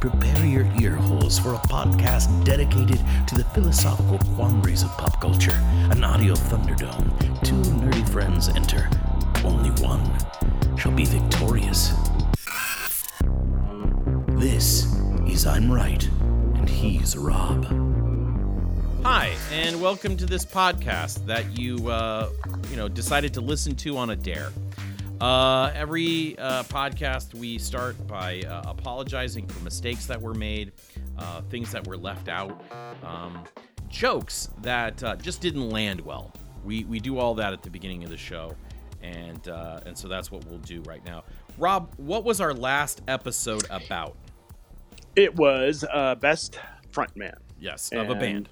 Prepare your ear holes for a podcast dedicated to the philosophical quandaries of pop culture. An audio thunderdome. Two nerdy friends enter. Only one shall be victorious. This is I'm Right, and he's Rob. Hi, and welcome to this podcast that you, uh, you know, decided to listen to on a dare. Uh, every uh, podcast, we start by uh, apologizing for mistakes that were made, uh, things that were left out, um, jokes that uh, just didn't land well. We, we do all that at the beginning of the show, and uh, and so that's what we'll do right now. Rob, what was our last episode about? It was best frontman. Yes, of a band.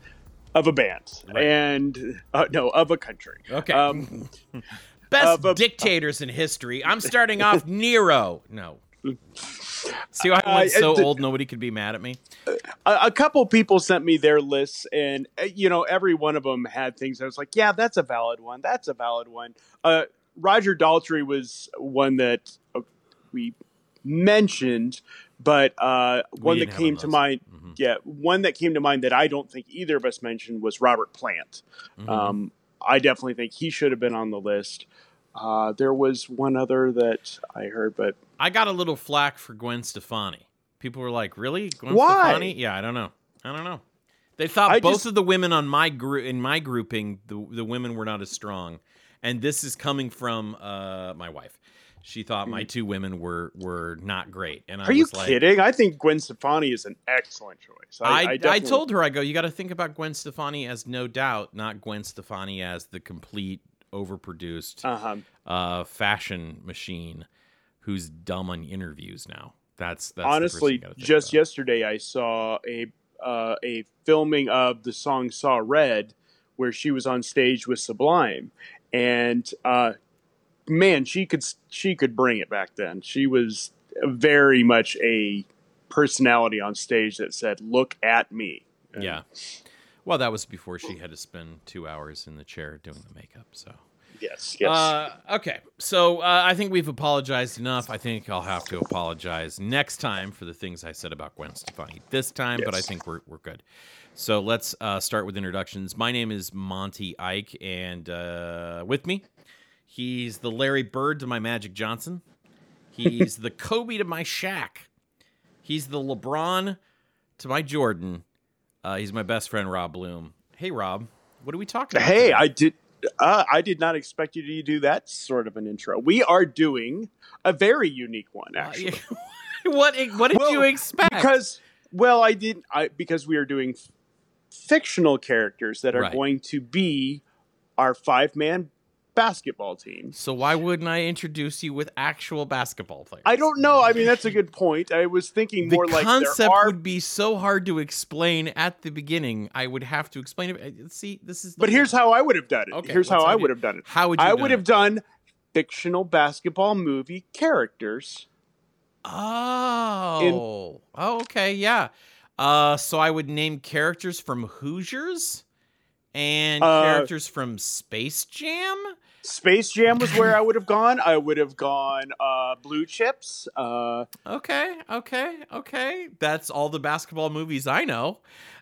Of a band, right. and no, of a country. Okay. Um, Best uh, dictators in history. I'm starting off Nero. No. See why I went so uh, old nobody could be mad at me? A, a, couple people sent me their lists, and uh, you know, every one of them had things. I was like, "Yeah, that's a valid one. That's a valid one." Uh, Roger Daltrey was one that uh, we mentioned, but uh, one that came to mind. Mm-hmm. Yeah, one that came to mind that I don't think either of us mentioned was Robert Plant. Mm-hmm. Um, I definitely think he should have been on the list. Uh, there was one other that I heard, but I got a little flack for Gwen Stefani. People were like, "Really, Gwen Why? Stefani?" Yeah, I don't know. I don't know. They thought I both just... of the women on my group in my grouping, the the women were not as strong, and this is coming from uh, my wife. She thought my mm. two women were were not great, and I are you like, kidding? I think Gwen Stefani is an excellent choice. I I, I, definitely... I told her I go, you got to think about Gwen Stefani as no doubt, not Gwen Stefani as the complete overproduced uh-huh. uh, fashion machine who's dumb on interviews now. That's, that's honestly just about. yesterday I saw a uh, a filming of the song "Saw Red" where she was on stage with Sublime, and uh, man, she could she could bring it back then. She was very much a personality on stage that said, "Look at me." And yeah. Well, that was before she had to spend two hours in the chair doing the makeup. So yes, yes. Uh, okay, so uh, I think we've apologized enough. I think I'll have to apologize next time for the things I said about Gwen Stefani this time, yes. but I think we're we're good. So let's uh, start with introductions. My name is Monty Ike, and uh, with me, he's the Larry Bird to my Magic Johnson. He's the Kobe to my Shaq. He's the LeBron to my Jordan. Uh, he's my best friend, Rob Bloom. Hey, Rob, what are we talking about? Hey, today? I did. Uh, I did not expect you to do that sort of an intro. We are doing a very unique one, actually. Uh, what What did well, you expect? Because, well, I didn't. I because we are doing f- fictional characters that are right. going to be our five man basketball team. So why wouldn't I introduce you with actual basketball players? I don't know. I mean, that's a good point. I was thinking more like the concept are... would be so hard to explain at the beginning. I would have to explain it. See, this is. But here's how I would have done it. Okay, here's how I would have done it. How would you? I would have done fictional basketball movie characters. Oh. In... oh, okay, yeah. Uh, so I would name characters from Hoosiers and uh, characters from Space Jam. Space Jam was where I would have gone. I would have gone uh, Blue Chips. Uh, okay, okay, okay. That's all the basketball movies I know.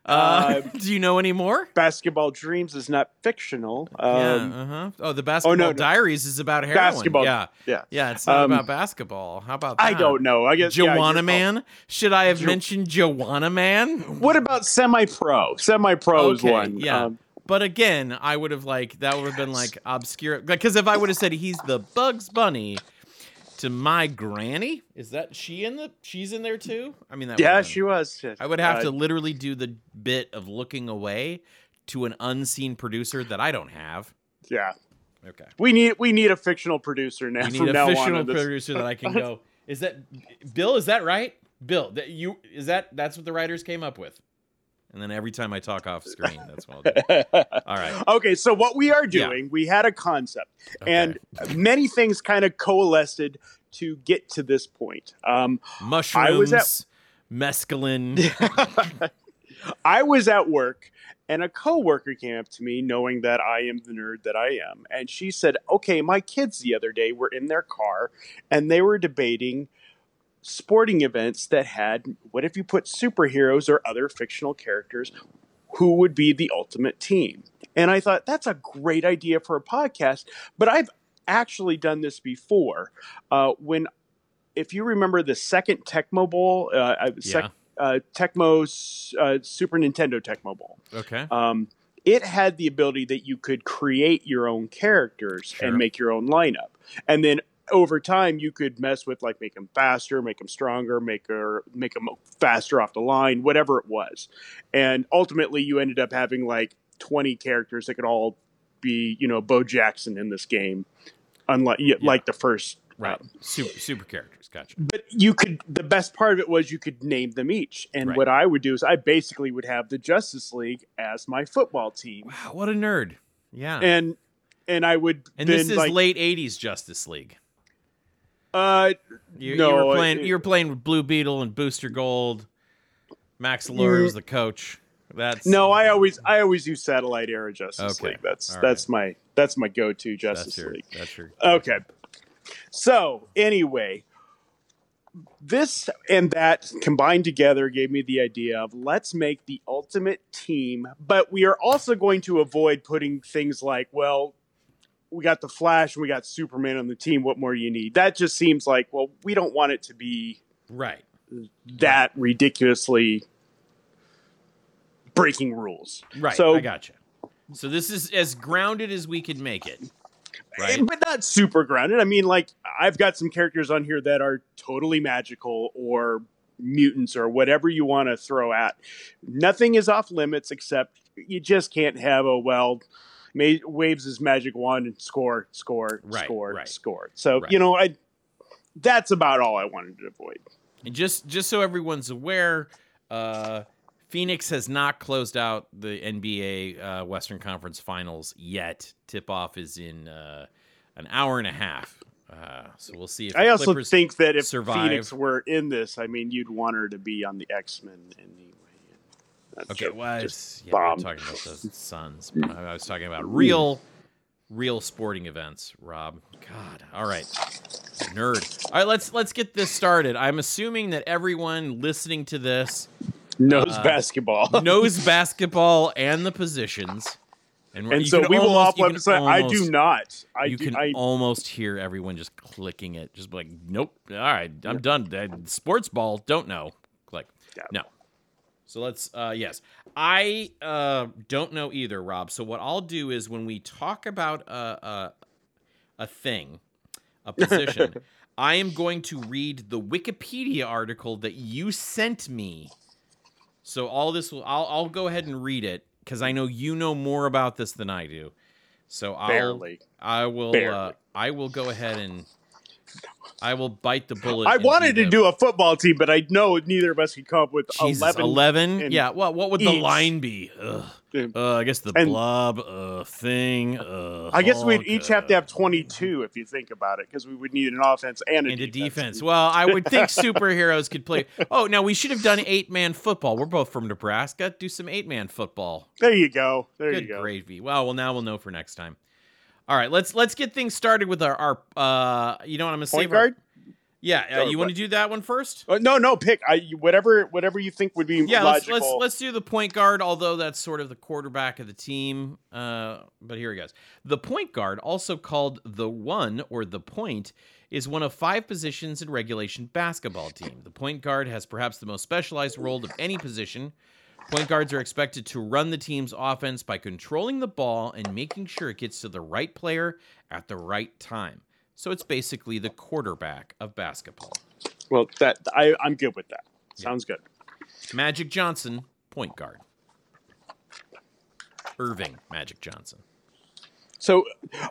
Uh, do you know any more? Basketball Dreams is not fictional. Um, yeah. Uh-huh. Oh, the Basketball oh, no, Diaries is about heroin. Basketball. Yeah. Yeah. Yeah. It's not um, about basketball. How about that? I don't know. I guess Joanna yeah, Man. Should I have jo- mentioned Joanna Man? What about Semi Pro? Semi Pro okay, is one. Yeah. Um, but again, I would have like that would have been like obscure because if I would have said he's the Bugs Bunny to my granny, is that she in the she's in there too? I mean, that yeah, been, she was. I would have uh, to literally do the bit of looking away to an unseen producer that I don't have. Yeah. Okay. We need we need a fictional producer now. We need a fictional producer that I can go. Is that Bill? Is that right? Bill, that you is that that's what the writers came up with? And then every time I talk off screen, that's what I'll do. All right. Okay, so what we are Yeah. doing, we had a concept, Okay. and many things kind of coalesced to get to this point. Um, mushrooms, was at- mescaline. I was at work and a coworker came up to me knowing that I am the nerd that I am and she said, "Okay, my kids the other day were in their car and they were debating sporting events that had what if you put superheroes or other fictional characters who would be the ultimate team?" And I thought that's a great idea for a podcast, but I've actually done this before. Uh, when if you remember the second Tecmo Bowl, uh, uh, sec- Yeah. uh, uh, Super Nintendo Tecmo Bowl. Okay. Um, it had the ability that you could create your own characters Sure. and make your own lineup, and then over time you could mess with like make them faster, make them stronger, make her make them faster off the line, whatever it was, and ultimately you ended up having like twenty characters that could all be you know Bo Jackson in this game, unlike yeah. like the first Right. um, Super super characters. Gotcha. but you could the best part of it was you could name them each and Right. what i would do is i basically would have the justice league as my football team Wow, what a nerd. Yeah. And, and and i would then this is like late '80s Justice League. Uh You, you No, were playing. it- you were playing with Blue Beetle and Booster Gold. Max Lord was the coach. That's no i always i always use satellite era justice Okay. league that's that's my that's my go-to That's justice your. league That's your. Okay. So, anyway, this and that combined together gave me the idea of let's make the ultimate team, but we are also going to avoid putting things like, well, we got the Flash and we got Superman on the team. What more do you need? That just seems like, well, we don't want it to be Right. that ridiculously breaking rules. Right. So- I gotcha. So this is as grounded as we could make it. Right. But not super grounded. I mean, like, I've got some characters on here that are totally magical or mutants or whatever you want to throw at. Nothing is off limits except you just can't have a, well, ma- waves his magic wand and score, score, Right, score, right. score. So, Right. you know, I that's about all I wanted to avoid. And just just so everyone's aware, uh, Phoenix has not closed out the NBA uh, Western Conference Finals yet. Tip off is in uh, an hour and a half. Uh, so we'll see if I the also Clippers think that if survive. Phoenix were in this, I mean, you'd want her to be on the X Men anyway. That Okay, joke well, just yeah, talking about the Suns. I was talking about real, real sporting events. Rob, God, all right, nerd. All right, let's let's get this started. I'm assuming that everyone listening to this knows uh, basketball. knows basketball and the positions. And, and so we will almost- off you can website. I do not. I you do. can I, almost hear everyone just clicking it, just like, "Nope, all right, I'm done." Uh, Sports ball, don't know. Like, Yeah. No. So let's. uh Yes, I uh don't know either, Rob. So what I'll do is when we talk about a a, a thing, a position, I am going to read the Wikipedia article that you sent me. So all this will. I'll I'll go ahead and read it because I know you know more about this than I do. So I'll. barely. I will. Uh. I will go ahead and I will bite the bullet. I wanted to do a football team, but I know neither of us could come up with Jesus, 11. 11? Yeah. Well, what would the line be? Ugh. Uh, I guess the And- blob uh, thing. Uh, I guess we'd each uh, have to have 22 if you think about it, because we would need an offense and a and a defense. defense. Well, I would think superheroes could play. Oh, now we should have done eight man football. We're both from Nebraska. Do some eight man football. There you go. There Good you go. gravy. Well, well, now we'll know for next time. All right, let's let's get things started with our our. Uh, you know what I'm gonna our- guard? Yeah, uh, you want to do that one first? Uh, no, no, pick I, whatever whatever you think would be Yeah, let's, logical. let's let's do the point guard, although that's sort of the quarterback of the team. Uh, but here he goes. The point guard, also called the one or the point, is one of five positions in regulation basketball team. The point guard has perhaps the most specialized role of any position. Point guards are expected to run the team's offense by controlling the ball and making sure it gets to the right player at the right time. So it's basically the quarterback of basketball. well, that I, I'm good with that. Sounds good. Magic Johnson, point guard. Irving Magic Johnson. So,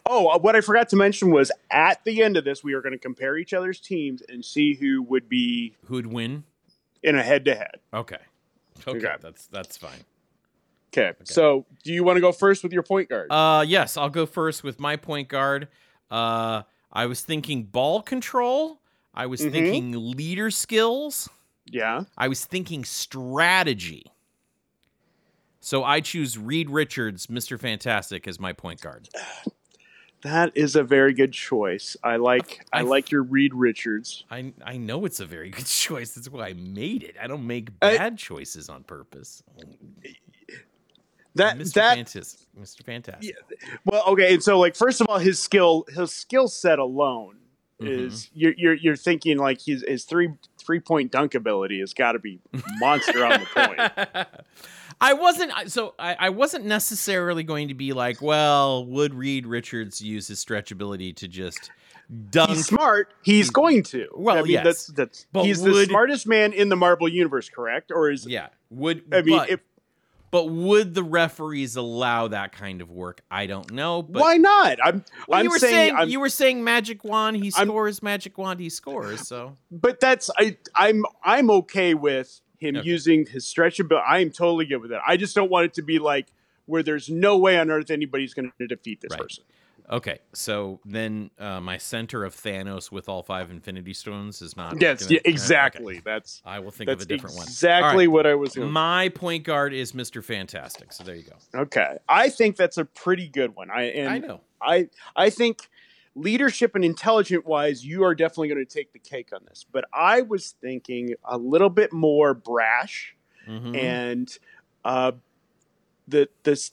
oh, uh, what I forgot to mention was at the end of this, we are going to compare each other's teams and see who would be Who'd win? in a head to head. Okay. Okay, Okay. that's that's fine. Okay. So, do you want to go first with your point guard? Uh, yes, I'll go first with my point guard. Uh, I was thinking ball control. I was Mhm. thinking leader skills. yeah. I was thinking strategy. So I choose Reed Richards, Mr. Fantastic, as my point guard. That is a very good choice. I like I I- like your Reed Richards. I I know it's a very good choice. That's why I made it. I don't make I- bad choices on purpose. That Mr. that Fantastic. Mr. Fantastic. well, okay. And so, like, first of all, his skill his skill set alone Mhm. is you're, you're you're thinking like his his three three point dunk ability has got to be monster on the point. I wasn't so I, I wasn't necessarily going to be like, well, would Reed Richards use his stretchability to just dunk? He's smart. He's going to. Well, I mean, yes. that's that's But he's the would- smartest man in the Marvel universe, correct? Or is yeah, would I mean, but, if but would the referees allow that kind of work? I don't know. But why not? I'm Well, I'm you were saying, saying, I'm, you were saying magic wand he I'm- scores, magic wand he scores. So but that's I I'm I'm okay with him Okay. using his stretchability. I am totally good with it. I just don't want it to be like where there's no way on earth anybody's going to defeat this Right. person. okay, so then uh, my center of Thanos with all five Infinity Stones is not. Yes, gonna- yeah, okay. exactly. That's I will think of a different one. exactly All what I was. right. My point guard is Mr. Fantastic. So there you go. okay, I think that's a pretty good one. I and I know. I I think leadership and intelligent wise, you are definitely going to take the cake on this. But I was thinking a little bit more brash, Mhm. and uh, the the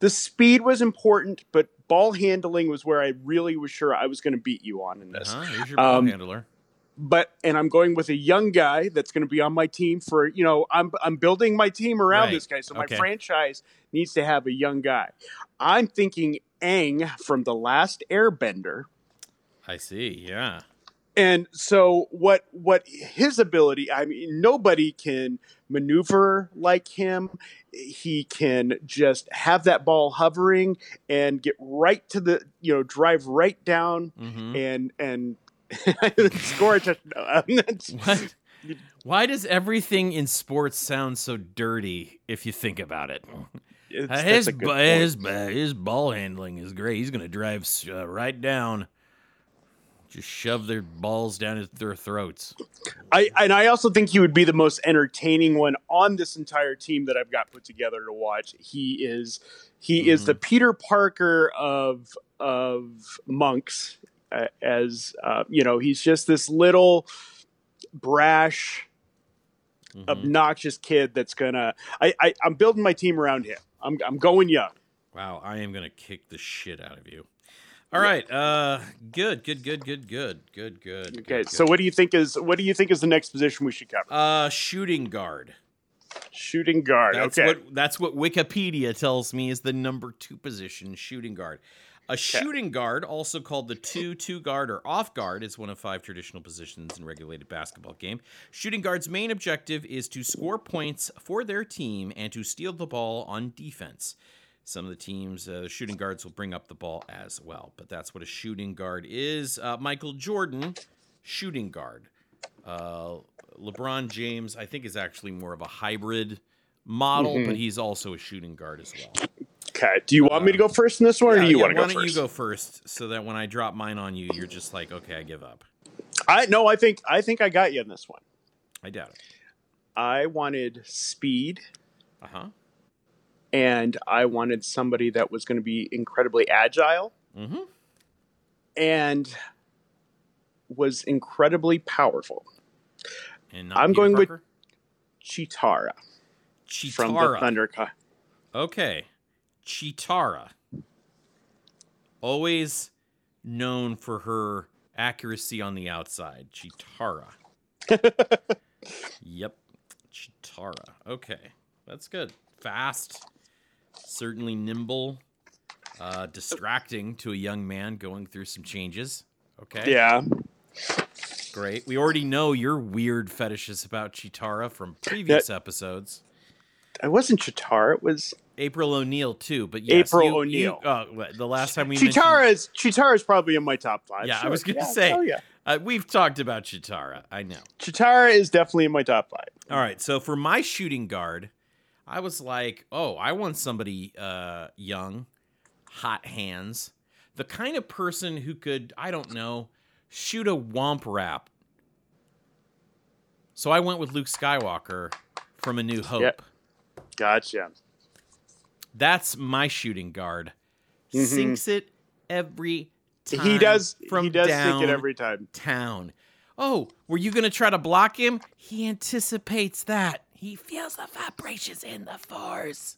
the speed was important, but ball handling was where I really was sure I was going to beat you on in this. Uh-huh, Here's your ball Um, handler. But and I'm going with a young guy that's going to be on my team for you know I'm I'm building my team around Right. this guy, so my franchise needs to have a young guy. I'm thinking Aang from the Last Airbender. I see. Yeah. And so what what his ability, I mean nobody can maneuver like him. He can just have that ball hovering and get right to the, you know, drive right down hmm and and score a touchdown. What? Why does everything in sports sound so dirty if you think about it? It's- Uh, his, bu- point. his, his ball handling is great. He's going to drive uh, right down, just shove their balls down his- their throats. I and I also think he would be the most entertaining one on this entire team that I've got put together to watch. He is he is Mhm. the Peter Parker of of monks uh, as uh, you know he's just this little brash Mhm. obnoxious kid that's gonna I, I I'm building my team around him. I'm I'm going young. Wow, I am going to kick the shit out of you. All right. Uh, good, good, good, good, good, good, good. Okay, good, so what do you think is what do you think is the next position we should cover? Uh, shooting guard. Shooting guard. That's okay. what that's what Wikipedia tells me is the number two position, shooting guard. A shooting guard, also called the two-two guard or off guard, is one of five traditional positions in regulated basketball game. Shooting guard's main objective is to score points for their team and to steal the ball on defense. Some of the teams, uh, the shooting guards will bring up the ball as well, but that's what a shooting guard is. Uh, Michael Jordan, shooting guard. Uh, LeBron James, I think, is actually more of a hybrid model, Mhm. but he's also a shooting guard as well. Okay. Do you want me to go first in this one, or do you yeah, want to go first? why don't you go first, so that when I drop mine on you, you're just like, okay, I give up. I no, I think I think I got you in this one. I doubt it. I wanted speed, Uh huh. and I wanted somebody that was going to be incredibly agile Mm-hmm. and was incredibly powerful. And I'm Peter going with- Parker? Cheetara, from the Cheetara. Thundercat. Okay, Cheetara. Always known for her accuracy on the outside. Cheetara. yep, Cheetara. Okay, that's good. Fast, certainly nimble, uh, distracting to a young man going through some changes. Okay. Yeah, Great. We already know your weird fetishes about Cheetara from previous episodes. I wasn't Cheetara. It was April O'Neil too, but yes, April you- O'Neil. You, uh, the last time we mentioned, Cheetara's. Cheetara's probably in my top five. Yeah, I was gonna Yeah, say. Oh yeah, uh, we've talked about Cheetara. I know. Cheetara is definitely in my top five. All right, so for my shooting guard, I was like, oh, I want somebody uh, young, hot hands, the kind of person who could, I don't know, shoot a womp rat. So I went with Luke Skywalker from A New Hope. Yeah. Gotcha. That's my shooting guard. Mhm. Sinks it every time. he does. from he does think it every time. town. Oh, were you going to try to block him? He anticipates that. He feels the vibrations in the force.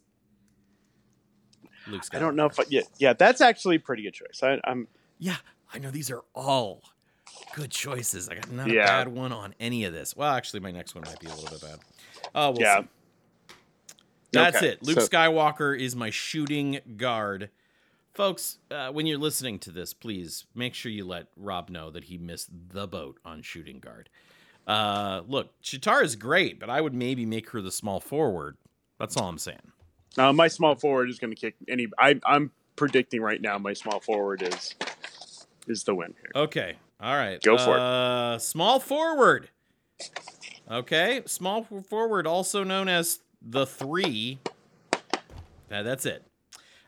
Luke Skywalker. I don't know if. I, yeah, yeah, that's actually a pretty good choice. I, I'm. Yeah, I know these are all good choices. I got not a bad one on any of this. Well, actually, my next one might be a little bit bad. Oh, we'll yeah. see. That's Okay, it. Luke so- Skywalker is my shooting guard. Folks, uh, when you're listening to this, please make sure you let Rob know that he missed the boat on shooting guard. Uh, look, Cheetara is great, but I would maybe make her the small forward. That's all I'm saying. Uh, my small forward is going to kick any. I, I'm predicting right now. My small forward is is the win here. Okay. All right. Go for it. uh, Small forward. Okay. Small forward, also known as the three. That's it.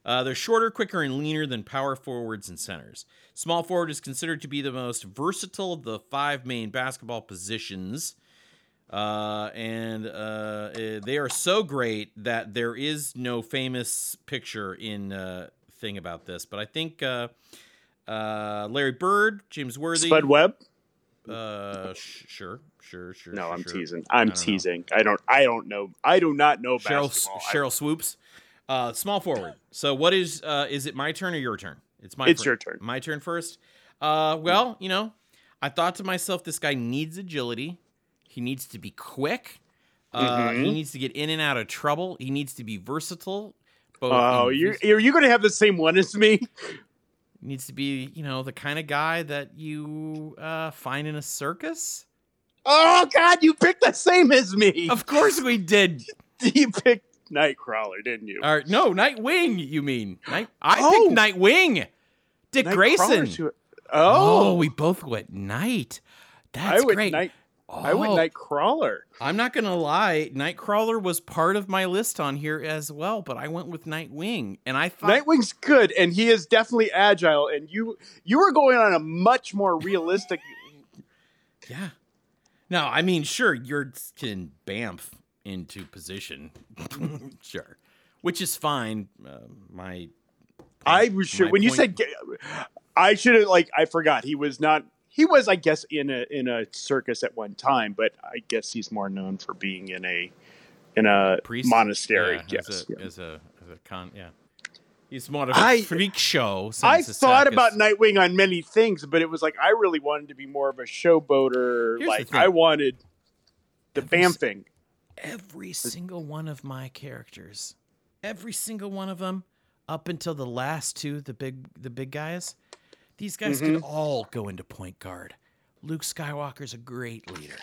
Uh, they're shorter, quicker, and leaner than power forwards and centers. Small forward is considered to be the most versatile of the five main basketball positions. Uh, and uh, eh, they are so great that there is no famous picture in uh, thing about this. But I think uh, uh, Larry Bird, James Worthy. Spud Webb? Uh, sh- sure, sure, sure. No, sure, I'm sure. teasing. I I'm know. teasing. I don't. I don't know. I do not know Cheryl basketball. I- Sheryl Swoopes. Uh, small forward. So what is uh is it my turn or your turn? It's my It's fir- your turn. My turn first. Uh well, you know, I thought to myself this guy needs agility. He needs to be quick. Uh he Mhm. needs to get in and out of trouble. He needs to be versatile. both Oh, you're are you going to have the same one as me? needs to be, you know, the kind of guy that you uh find in a circus. Oh God, you picked the same as me. Of course we did. you picked Nightcrawler, didn't you? Or no, Nightwing, you mean. Night I Oh. picked Nightwing. Dick Grayson. Nightcrawler's Oh, Oh, we both went night. I That's went great. night. oh, I went oh. Nightcrawler. I'm not gonna lie, Nightcrawler was part of my list on here as well, but I went with Nightwing, and I thought Nightwing's good, and he is definitely agile. And you you were going on a much more realistic. yeah. No, I mean, sure, you're can bamf into position, sure, which is fine. Uh, my I was sure when you said, I should have like I forgot he was not. He was, I guess, in a in a circus at one time, but I guess he's more known for being in a in a priest monastery. yeah, yes, as a, yeah. as a as a con, yeah. He's more of a I- freak show. I thought about Nightwing on many things, but it was like I really wanted to be more of a showboater. Here's like. I wanted the Every vamping. every single one of my characters every single one of them up until the last two the big the big guys these guys Mm-hmm. could all go into point guard luke skywalker's a great leader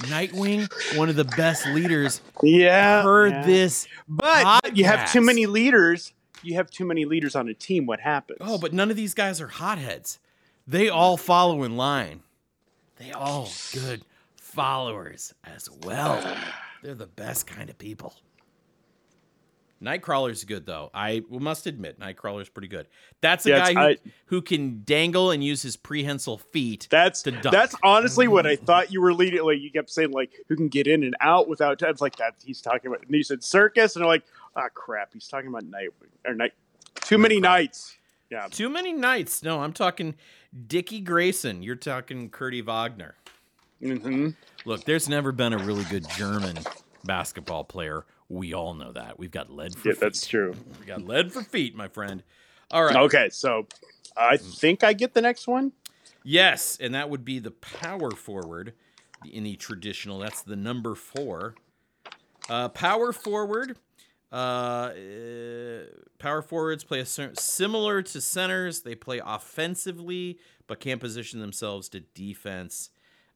nightwing one of the best leaders Yeah, per yeah. this but, but you have too many leaders. You have too many leaders on a team. What happens? oh but none of these guys are hotheads they all follow in line they all good followers as well they're the best kind of people Nightcrawler's good though. I must admit, Nightcrawler's pretty good. That's a guy who, I- who can dangle and use his prehensile feet. That's to dunk. that's honestly what I thought you were leading. Like you kept saying, like who can get in and out without. It's like that. He's talking about. And you said circus, and I'm like, ah, crap. He's talking about Nightwing or night. Too many Nightcrawler. nights. Yeah. Too many nights. No, I'm talking Dickie Grayson. You're talking Kurtie Wagner. hmm Look, there's never been a really good German basketball player. We all know that. We've got lead for Yeah, feet. that's true. We got lead for feet, my friend. All right. Okay, so I think I get the next one. Yes, and that would be the power forward in the traditional. That's the number four. Uh, power forward. Uh, uh, power forwards play a cer- similar to centers. They play offensively, but can't position themselves to defense.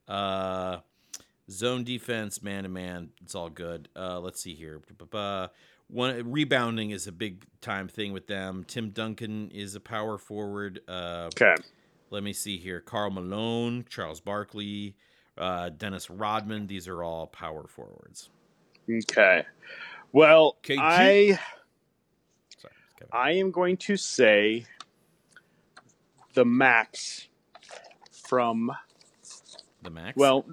Uh, Zone defense, man to man, it's all good. Uh, let's see here. One rebounding is a big time thing with them. Tim Duncan is a power forward. Uh, Okay. let me see here. Karl Malone, Charles Barkley, uh, Dennis Rodman. These are all power forwards. Okay. Well, KG. I Sorry, I am going to say the Maxx from the Maxx. well,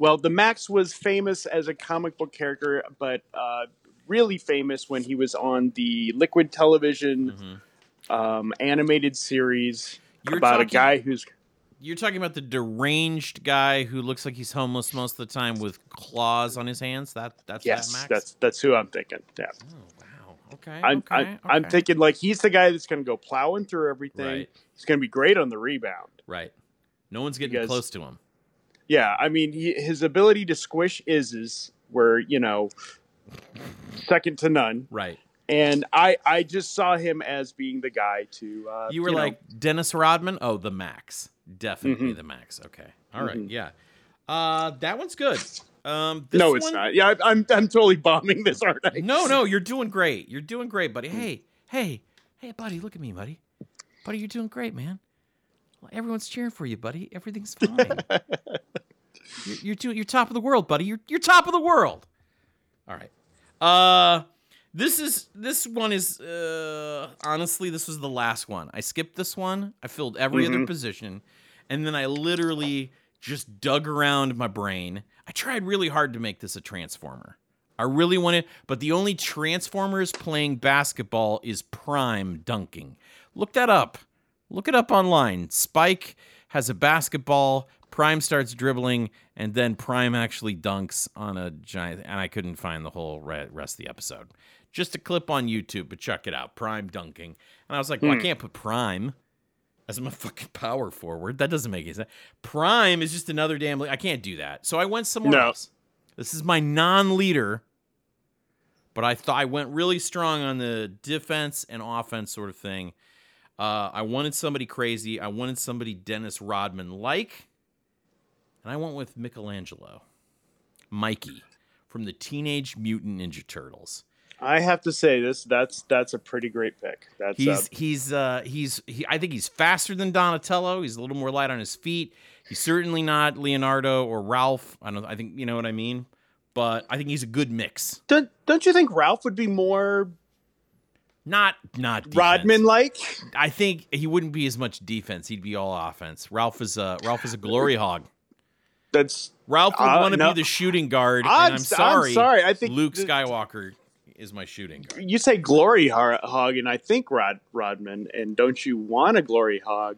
well, the Maxx was famous as a comic book character, but uh, really famous when he was on the Liquid Television Mhm. um, animated series You're about a guy who's You're talking about the deranged guy who looks like he's homeless most of the time with claws on his hands. That that's yes, that Maxx. that's that's who I'm thinking. Yeah, oh wow. Okay. I'm okay, I'm, I'm thinking like he's the guy that's going to go plowing through everything. Right. He's going to be great on the rebound. Right. No one's getting guys- close to him. Yeah, I mean, he, his ability to squish is were you know second to none, Right. And I I just saw him as being the guy to. Uh, You were know, like Dennis Rodman. Oh, the Maxx. Definitely Mhm. the Maxx. Okay. All right. Mhm. Yeah. Uh, that one's good. Um, this no, it's one- not. Yeah, I, I'm I'm totally bombing this, aren't I? No, no, you're doing great. You're doing great, buddy. Hey, hey, hey, buddy, look at me, buddy. Buddy, you're doing great, man. Well, everyone's cheering for you, buddy. Everything's fine. you're, you're doing. You're top of the world, buddy. You're you're top of the world. All right. Uh, this is this one is uh honestly this was the last one. I skipped this one. I filled every other Mhm. position, and then I literally just dug around my brain. I tried really hard to make this a transformer. I really wanted, but the only Transformers playing basketball is Prime dunking. Look that up. Look it up online. Spike has a basketball. Prime starts dribbling, and then Prime actually dunks on a giant. And I couldn't find the whole re- rest of the episode. Just a clip on YouTube, but check it out. Prime dunking, and I was like, well, I Hmm. can't put Prime as my fucking power forward. That doesn't make any sense. Prime is just another damn. I can't do that. So I went somewhere No. else. This is my non-leader, but I thought I went really strong on the defense and offense sort of thing. Uh, I wanted somebody crazy. I wanted somebody Dennis Rodman like, and I went with Michelangelo, Mikey from the Teenage Mutant Ninja Turtles. I have to say this. That's that's a pretty great pick. That's uh, He's he's uh he's he, I think he's faster than Donatello. He's a little more light on his feet. He's certainly not Leonardo or Ralph. I don't I think you know what I mean. But I think he's a good mix. don't, don't you think Ralph would be more Not not defense. Rodman like? I think he wouldn't be as much defense. He'd be all offense. Ralph is a Ralph is a glory hog. That's Ralph would Uh, want to no. be the shooting guard, I'm, and I'm sorry. sorry. I think Luke th- Skywalker is my shooting guard. You say glory hog, and I think Rod Rodman. And don't you want a glory hog?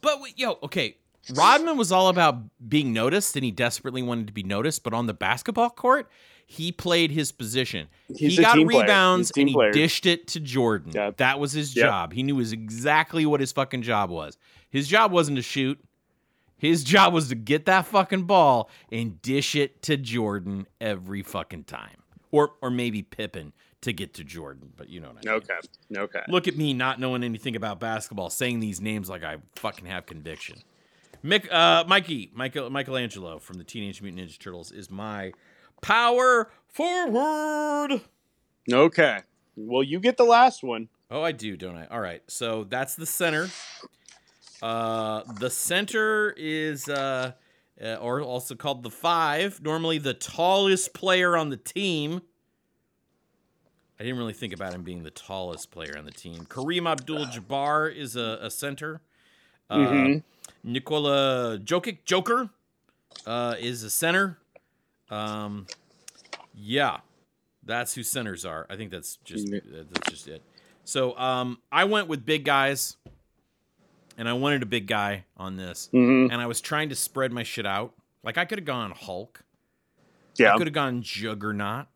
But yo, okay. Rodman was all about being noticed, and he desperately wanted to be noticed. But on the basketball court, he played his position. He's he got rebounds He's a team and he player. dished it to Jordan. Yeah. That was his Yeah. job. He knew his exactly what his fucking job was. His job wasn't to shoot. His job was to get that fucking ball and dish it to Jordan every fucking time. Or or maybe Pippen to get to Jordan, but you know what I mean. Okay. Okay. Look at me not knowing anything about basketball, saying these names like I fucking have conviction. Mick, uh, Mikey, Michael, Michelangelo from the Teenage Mutant Ninja Turtles is my power forward. Okay. Well, you get the last one. Oh, I do, don't I? All right, so that's the center. Uh, the center is, uh, uh, or also called the five. Normally, the tallest player on the team. I didn't really think about him being the tallest player on the team. Kareem Abdul-Jabbar is a, a center. Uh, Mhm. Nikola Jokic, Joker, uh, is a center. Um, yeah, that's who centers are. I think that's just that's just it. So um, I went with big guys, and I wanted a big guy on this, Mhm. and I was trying to spread my shit out. Like I could have gone Hulk. Yeah. I could have gone Juggernaut.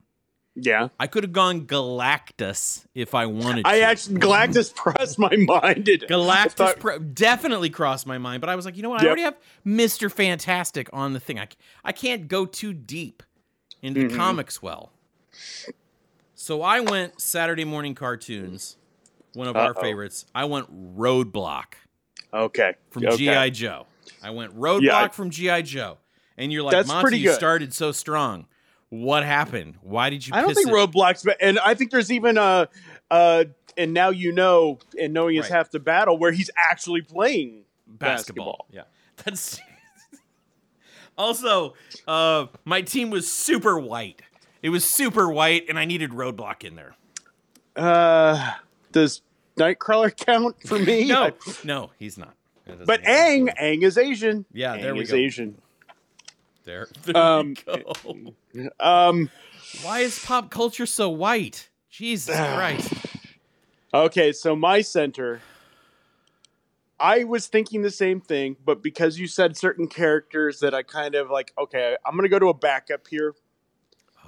Yeah. I could have gone Galactus if I wanted I to. actually Galactus crossed my mind. It- Galactus thought- pro- definitely crossed my mind, but I was like, you know what? I already have Mister Fantastic on the thing. I I can't go too deep into the Mhm. comics well. So I went Saturday morning cartoons, one of our Uh-oh. favorites. I went Roadblock okay. from okay. GI Joe. I went Roadblock Yeah, I- from GI Joe, and you're like, That's Monty, pretty you good. started so strong. What happened? Why did you? I don't piss think so strong? What happened? Why did you? I don't think it- roadblocks, but and I think there's even uh uh and now you know and knowing is Right. half the battle where he's actually playing basketball. basketball. Yeah, that's also uh, my team was super white. It was super white, and I needed roadblock in there. Uh, does Nightcrawler count for me? No, no, he's not. But Aang, Aang is Asian. Yeah, Aang there we is go. Asian. There, there Um, we go. Um. Why is pop culture so white? Jesus Christ! Okay, so my center. I was thinking the same thing, but because you said certain characters that I kind of like, okay, I'm gonna go to a backup here.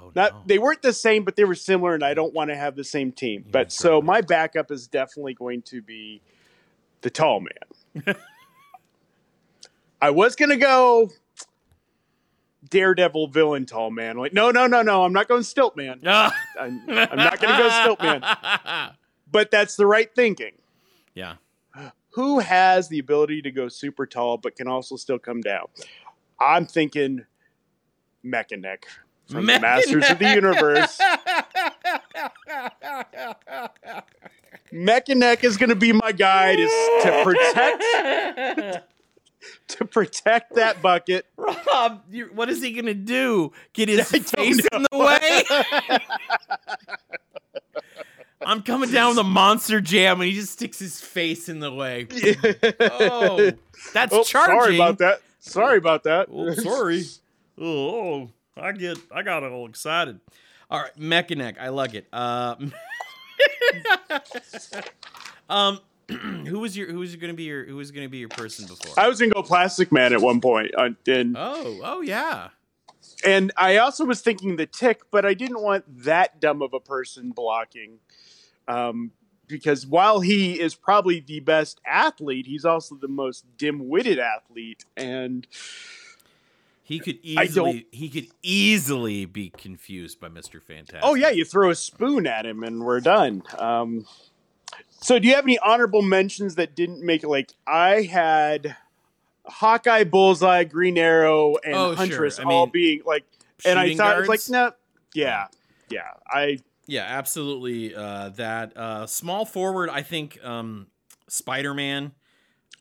Oh, Not no. they weren't the same, but they were similar, and I don't want to have the same team. You But so my backup is definitely going to be the tall man. I was gonna go Daredevil villain tall man. Like, no, no, no, no, I'm not going stilt man. I'm, I'm not gonna go stilt man. But that's the right thinking. yeah. Who has the ability to go super tall but can also still come down? I'm thinking Mekaneck from the Masters of the Universe. Mekaneck is going to be my guide to, to protect to protect that bucket. Rob, you, what is he gonna do? Get his face in the way? I'm coming down with a monster jam, and he just sticks his face in the way. Oh, that's Oh, charging. sorry about that. Sorry about that. Oh, sorry. Oh, I get, I got all excited. All right, Mekaneck, I like it. Uh, um, who was your, who was going to be your, who was going to be your person before? I was going to go Plastic Man at one point, uh, and oh, oh yeah. and I also was thinking the Tick, but I didn't want that dumb of a person blocking, um, because while he is probably the best athlete, he's also the most dim-witted athlete, and He could easily, he could easily be confused by Mister Fantastic. oh yeah, you throw a spoon at him and we're done. Um, so, do you have any honorable mentions that didn't make it? Like I had Hawkeye, Bullseye, Green Arrow, and Oh, sure. Huntress I all mean, being like, and I thought it was like, guards? no, yeah, yeah, I Yeah, absolutely. Uh, that uh, small forward, I think um, Spider Man.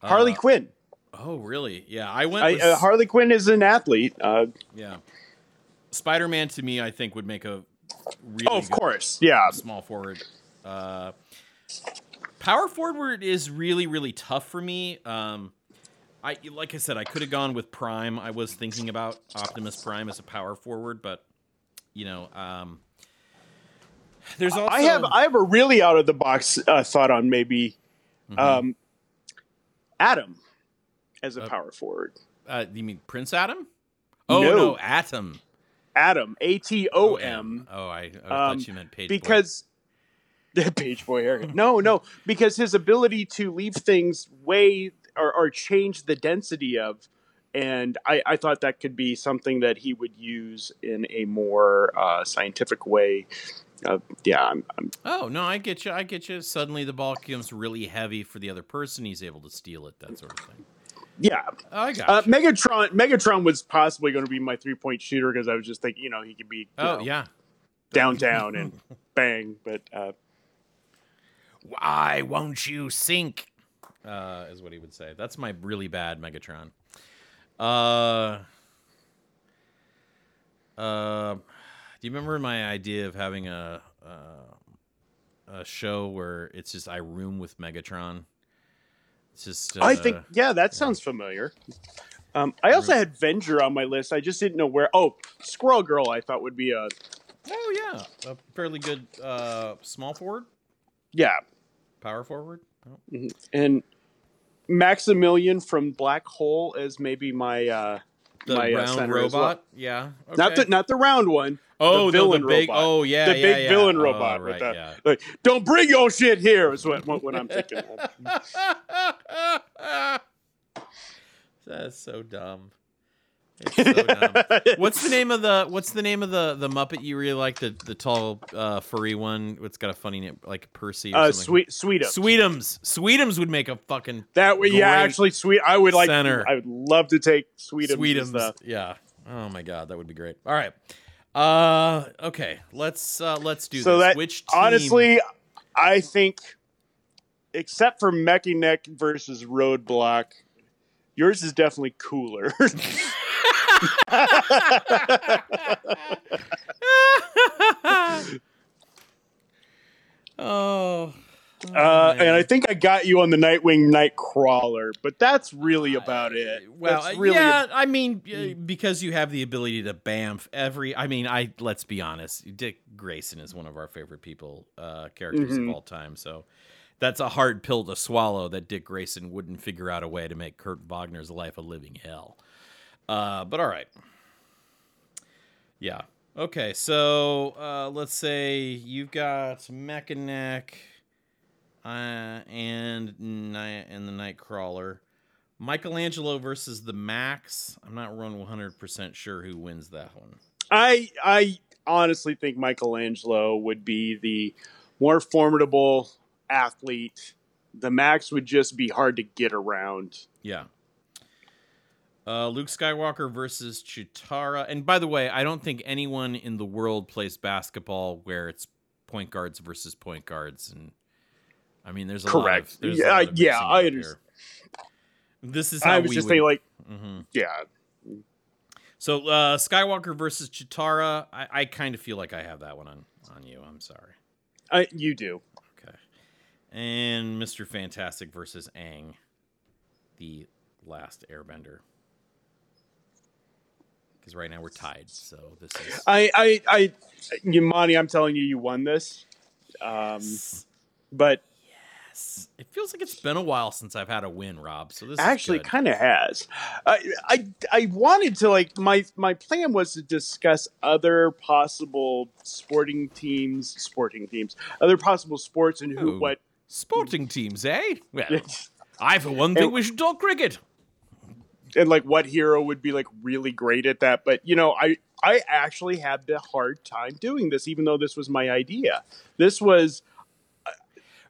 Harley Quinn. Oh, really? Yeah, I went. I, with, uh, Harley Quinn is an athlete. Uh, yeah, Spider Man to me, I think would make a really oh, of course, yeah. small forward. Uh, power forward is really really tough for me. Um, I like I said, I could have gone with Prime. I was thinking about Optimus Prime as a power forward, but you know, um, there's also I have I have a really out of the box uh, thought on maybe Mhm. um, Adam as a Uh, power forward. Uh, you mean Prince Adam? Oh No. no, Atom. Adam, A T O M, Oh, I, I Um, thought you meant Page Boy. because the Page Boy. No, no, because his ability to leave things way or, or change the density of, and I, I thought that could be something that he would use in a more uh, scientific way. Uh, yeah, I'm, I'm Oh no, I get you. I get you. Suddenly the ball becomes really heavy for the other person. He's able to steal it. That sort of thing. Yeah. I got Uh. Megatron, Megatron was possibly going to be my three point shooter because I was just thinking, you know, he could be Oh know, yeah. downtown and bang. But uh, Why won't you sink? Uh, is what he would say. That's my really bad Megatron. Uh, uh, do you remember my idea of having a uh, a show where it's just I room with Megatron? It's just uh, I think, yeah, that sounds familiar. Um, I also had Venger on my list. I just didn't know where. Oh, Squirrel Girl, I thought would be a Oh yeah, a fairly good uh, small forward, yeah, power forward. Oh. and Maximilian from Black Hole as maybe my uh, The my uh, round center as well. robot. Yeah. Not the not the round one. Oh the the villain big, robot. Oh yeah, the yeah, big yeah. villain Oh, robot right, with the yeah. like, don't bring your shit here is what what, what I'm thinking. That's so dumb. So dumb. What's the name of the What's the name of the the Muppet you really like? The the tall uh, furry one. It's got a funny name, like Percy. Or uh, something. sweet sweet Sweetums. Sweetums would make a fucking That way, yeah, actually, sweet. I would like. center. I would love to take Sweetums. Sweetums. the- Yeah. Oh my god, that would be great. All right. Uh okay, let's uh let's do so this. that Which team... honestly, I think, except for Mekaneck versus Roadblock, yours is definitely cooler. oh. Uh, and I think I got you on the Nightwing Nightcrawler, but that's really about it. Well, That's uh, really yeah, I mean, uh, because you have the ability to bamf every. I mean, I let's be honest, Dick Grayson is one of our favorite people, uh, characters Mhm. of all time. So that's a hard pill to swallow that Dick Grayson wouldn't figure out a way to make Kurt Wagner's life a living hell. Uh, but all right, yeah, okay. So uh, let's say you've got Mekaneck uh, and Ni- and the Nightcrawler. Michelangelo versus the Maxx. I'm not one 100% sure who wins that one. I I honestly think Michelangelo would be the more formidable athlete. The Maxx would just be hard to get around. Yeah. Uh, Luke Skywalker versus Cheetara. And by the way, I don't think anyone in the world plays basketball where it's point guards versus point guards. And I mean, there's a Correct. lot of Yeah, lot yeah, I understand. This is how I was we just would, thinking, like, Mhm. yeah, So uh, Skywalker versus Cheetara. I, I kind of feel like I have that one on on you. I'm sorry. I, you do. Okay. And Mr. Fantastic versus Aang, the last Airbender. Because right now we're tied, so this is. I, I, I, Yamani, I'm telling you, you won this. Um, but Yes. It feels like it's been a while since I've had a win, Rob. So this actually, kind of has. I, I, I wanted to like my my plan was to discuss other possible sporting teams, sporting teams, other possible sports, and who Ooh. what. sporting teams, eh? Well, I for one think And- we should talk cricket. and like what hero would be like really great at that but you know i i actually had the hard time doing this even though this was my idea this was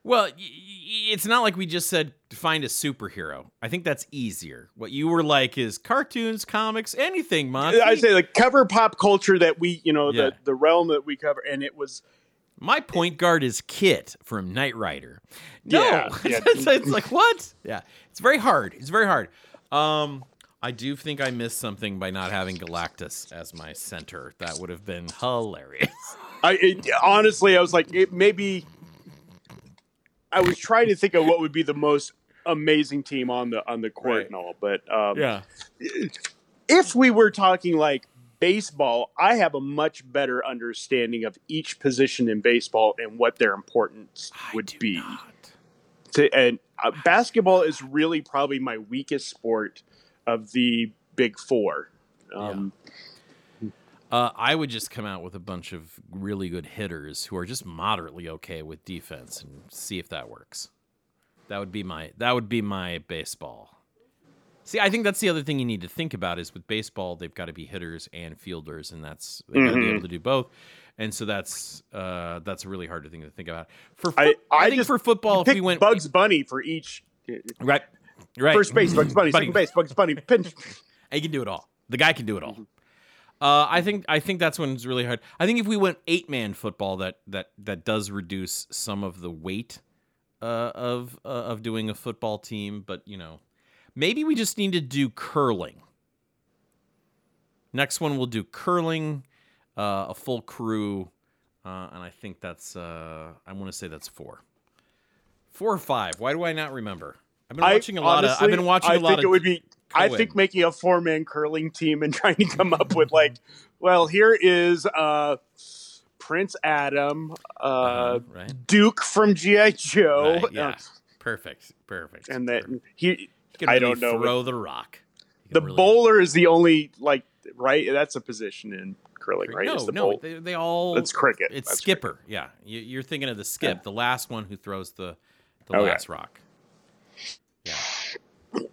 Well, it's not like we just said find a superhero. I think that's easier. What you were like is cartoons, comics, anything, Monty. i say like cover pop culture that we you know Yeah. the the realm that we cover and it was My point guard is KITT from Knight Rider. No, Yeah, yeah. it's, it's like what? Yeah, it's very hard. It's very hard. Um, I do think I missed something by not having Galactus as my center. That would have been hilarious. i it, honestly i was like it maybe i was trying to think of what would be the most amazing team on the on the court Right. and all but um yeah, if we were talking like baseball, I have a much better understanding of each position in baseball and what their importance would be. not. To, and uh, basketball is really probably my weakest sport of the big four. Um, Uh, I would just come out with a bunch of really good hitters who are just moderately okay with defense and see if that works. That would be my that would be my baseball. See, I think that's the other thing you need to think about is with baseball they've got to be hitters and fielders, and that's they got to be able to do both. And so that's uh, that's a really hard thing to think about. For I- I, I think for football, if we went Bugs Bunny for each. right, right, First base, Bugs Bunny. Bunny. Second base, Bugs Bunny. Pinch. He can do it all. The guy can do it all. Uh, I think I think that's when it's really hard. I think if we went eight man football, that that that does reduce some of the weight uh, of uh, of doing a football team. But you know, maybe we just need to do curling. Next one we'll do curling, uh, a full crew, uh, and I think that's uh, I want to say that's four, four or five. Why do I not remember? I've been watching a lot of. I've been watching I a lot I think of. it would be. I think making a four man curling team and trying to come up with like, well, here is uh, Prince Adam, uh, Uh, right. Duke from GI Joe, Right, yeah. uh, Perfect. Perfect. and that he I really don't know, Throw the rock. The really- bowler is the only like right. That's a position in curling, right? No, the no, they, they all. It's cricket. It's That's skipper. Yeah, you, you're thinking of the skip, Yeah. the last one who throws the the last rock.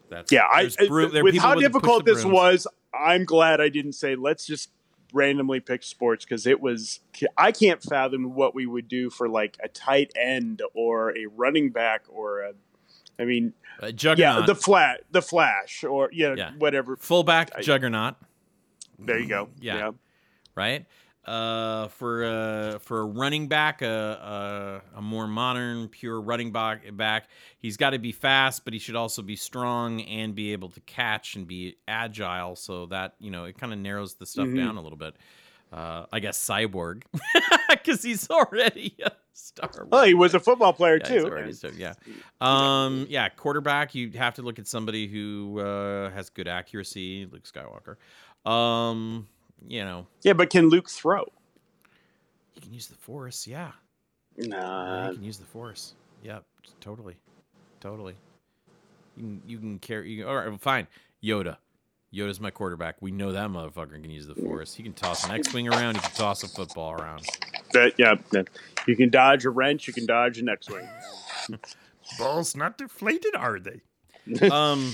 Yeah. That's Yeah, I broom- with how difficult this was, I'm glad I didn't say let's just randomly pick sports because it was I can't fathom what we would do for like a tight end or a running back or a I mean Uh, Juggernaut, yeah the flat the flash or yeah, Yeah. whatever fullback I- Juggernaut. There you go. Yeah. yeah. right? Uh, for uh, for a running back, a, a, a more modern, pure running back, back, he's got to be fast, but he should also be strong and be able to catch and be agile. So that you know, it kind of narrows the stuff Mhm. down a little bit. Uh, I guess cyborg, because he's already a star. Well, he was a football player Yeah, too. already so- yeah. Um, yeah, quarterback, you have to look at somebody who uh, has good accuracy, Luke Skywalker. Um, you know, Yeah, but can Luke throw? you can use the force, yeah. Yeah, Nah. you can use the force. Yep, totally, totally. You can you can carry. You, all right, well, fine. Yoda, Yoda's my quarterback. We know that motherfucker can use the force. He can toss an X-wing around. He can toss a football around. That, yeah. that- You can dodge a wrench. You can dodge an X-wing. Balls not deflated, are they? um.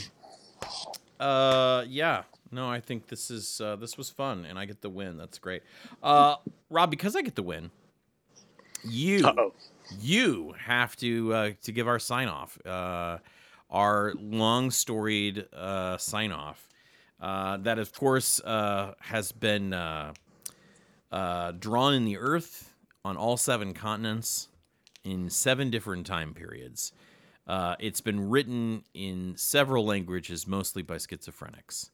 Uh. Yeah. No, I think this is uh, this was fun, and I get the win. That's great. Uh, Rob, because I get the win, you Uh oh. you have to uh, to give our sign off, uh, our long storied uh, sign off. Uh, that of course uh, has been uh, uh, drawn in the earth on all seven continents in seven different time periods. Uh, it's been written in several languages, mostly by schizophrenics.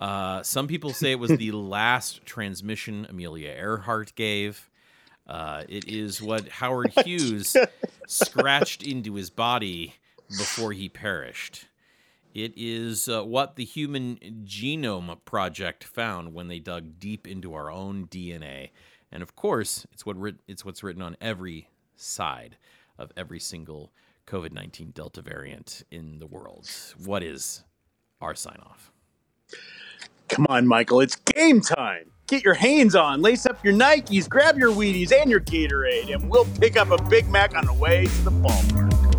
Uh, some people say it was the last transmission Amelia Earhart gave. Uh, it is what Howard Hughes scratched into his body before he perished. It is uh, what the Human Genome Project found when they dug deep into our own DNA, and of course, it's what writ- it's what's written on every side of every single COVID nineteen Delta variant in the world. What is our sign off? Come on, Michael. It's game time. Get your hands on, lace up your Nikes, grab your Wheaties and your Gatorade, and we'll pick up a Big Mac on the way to the ballpark.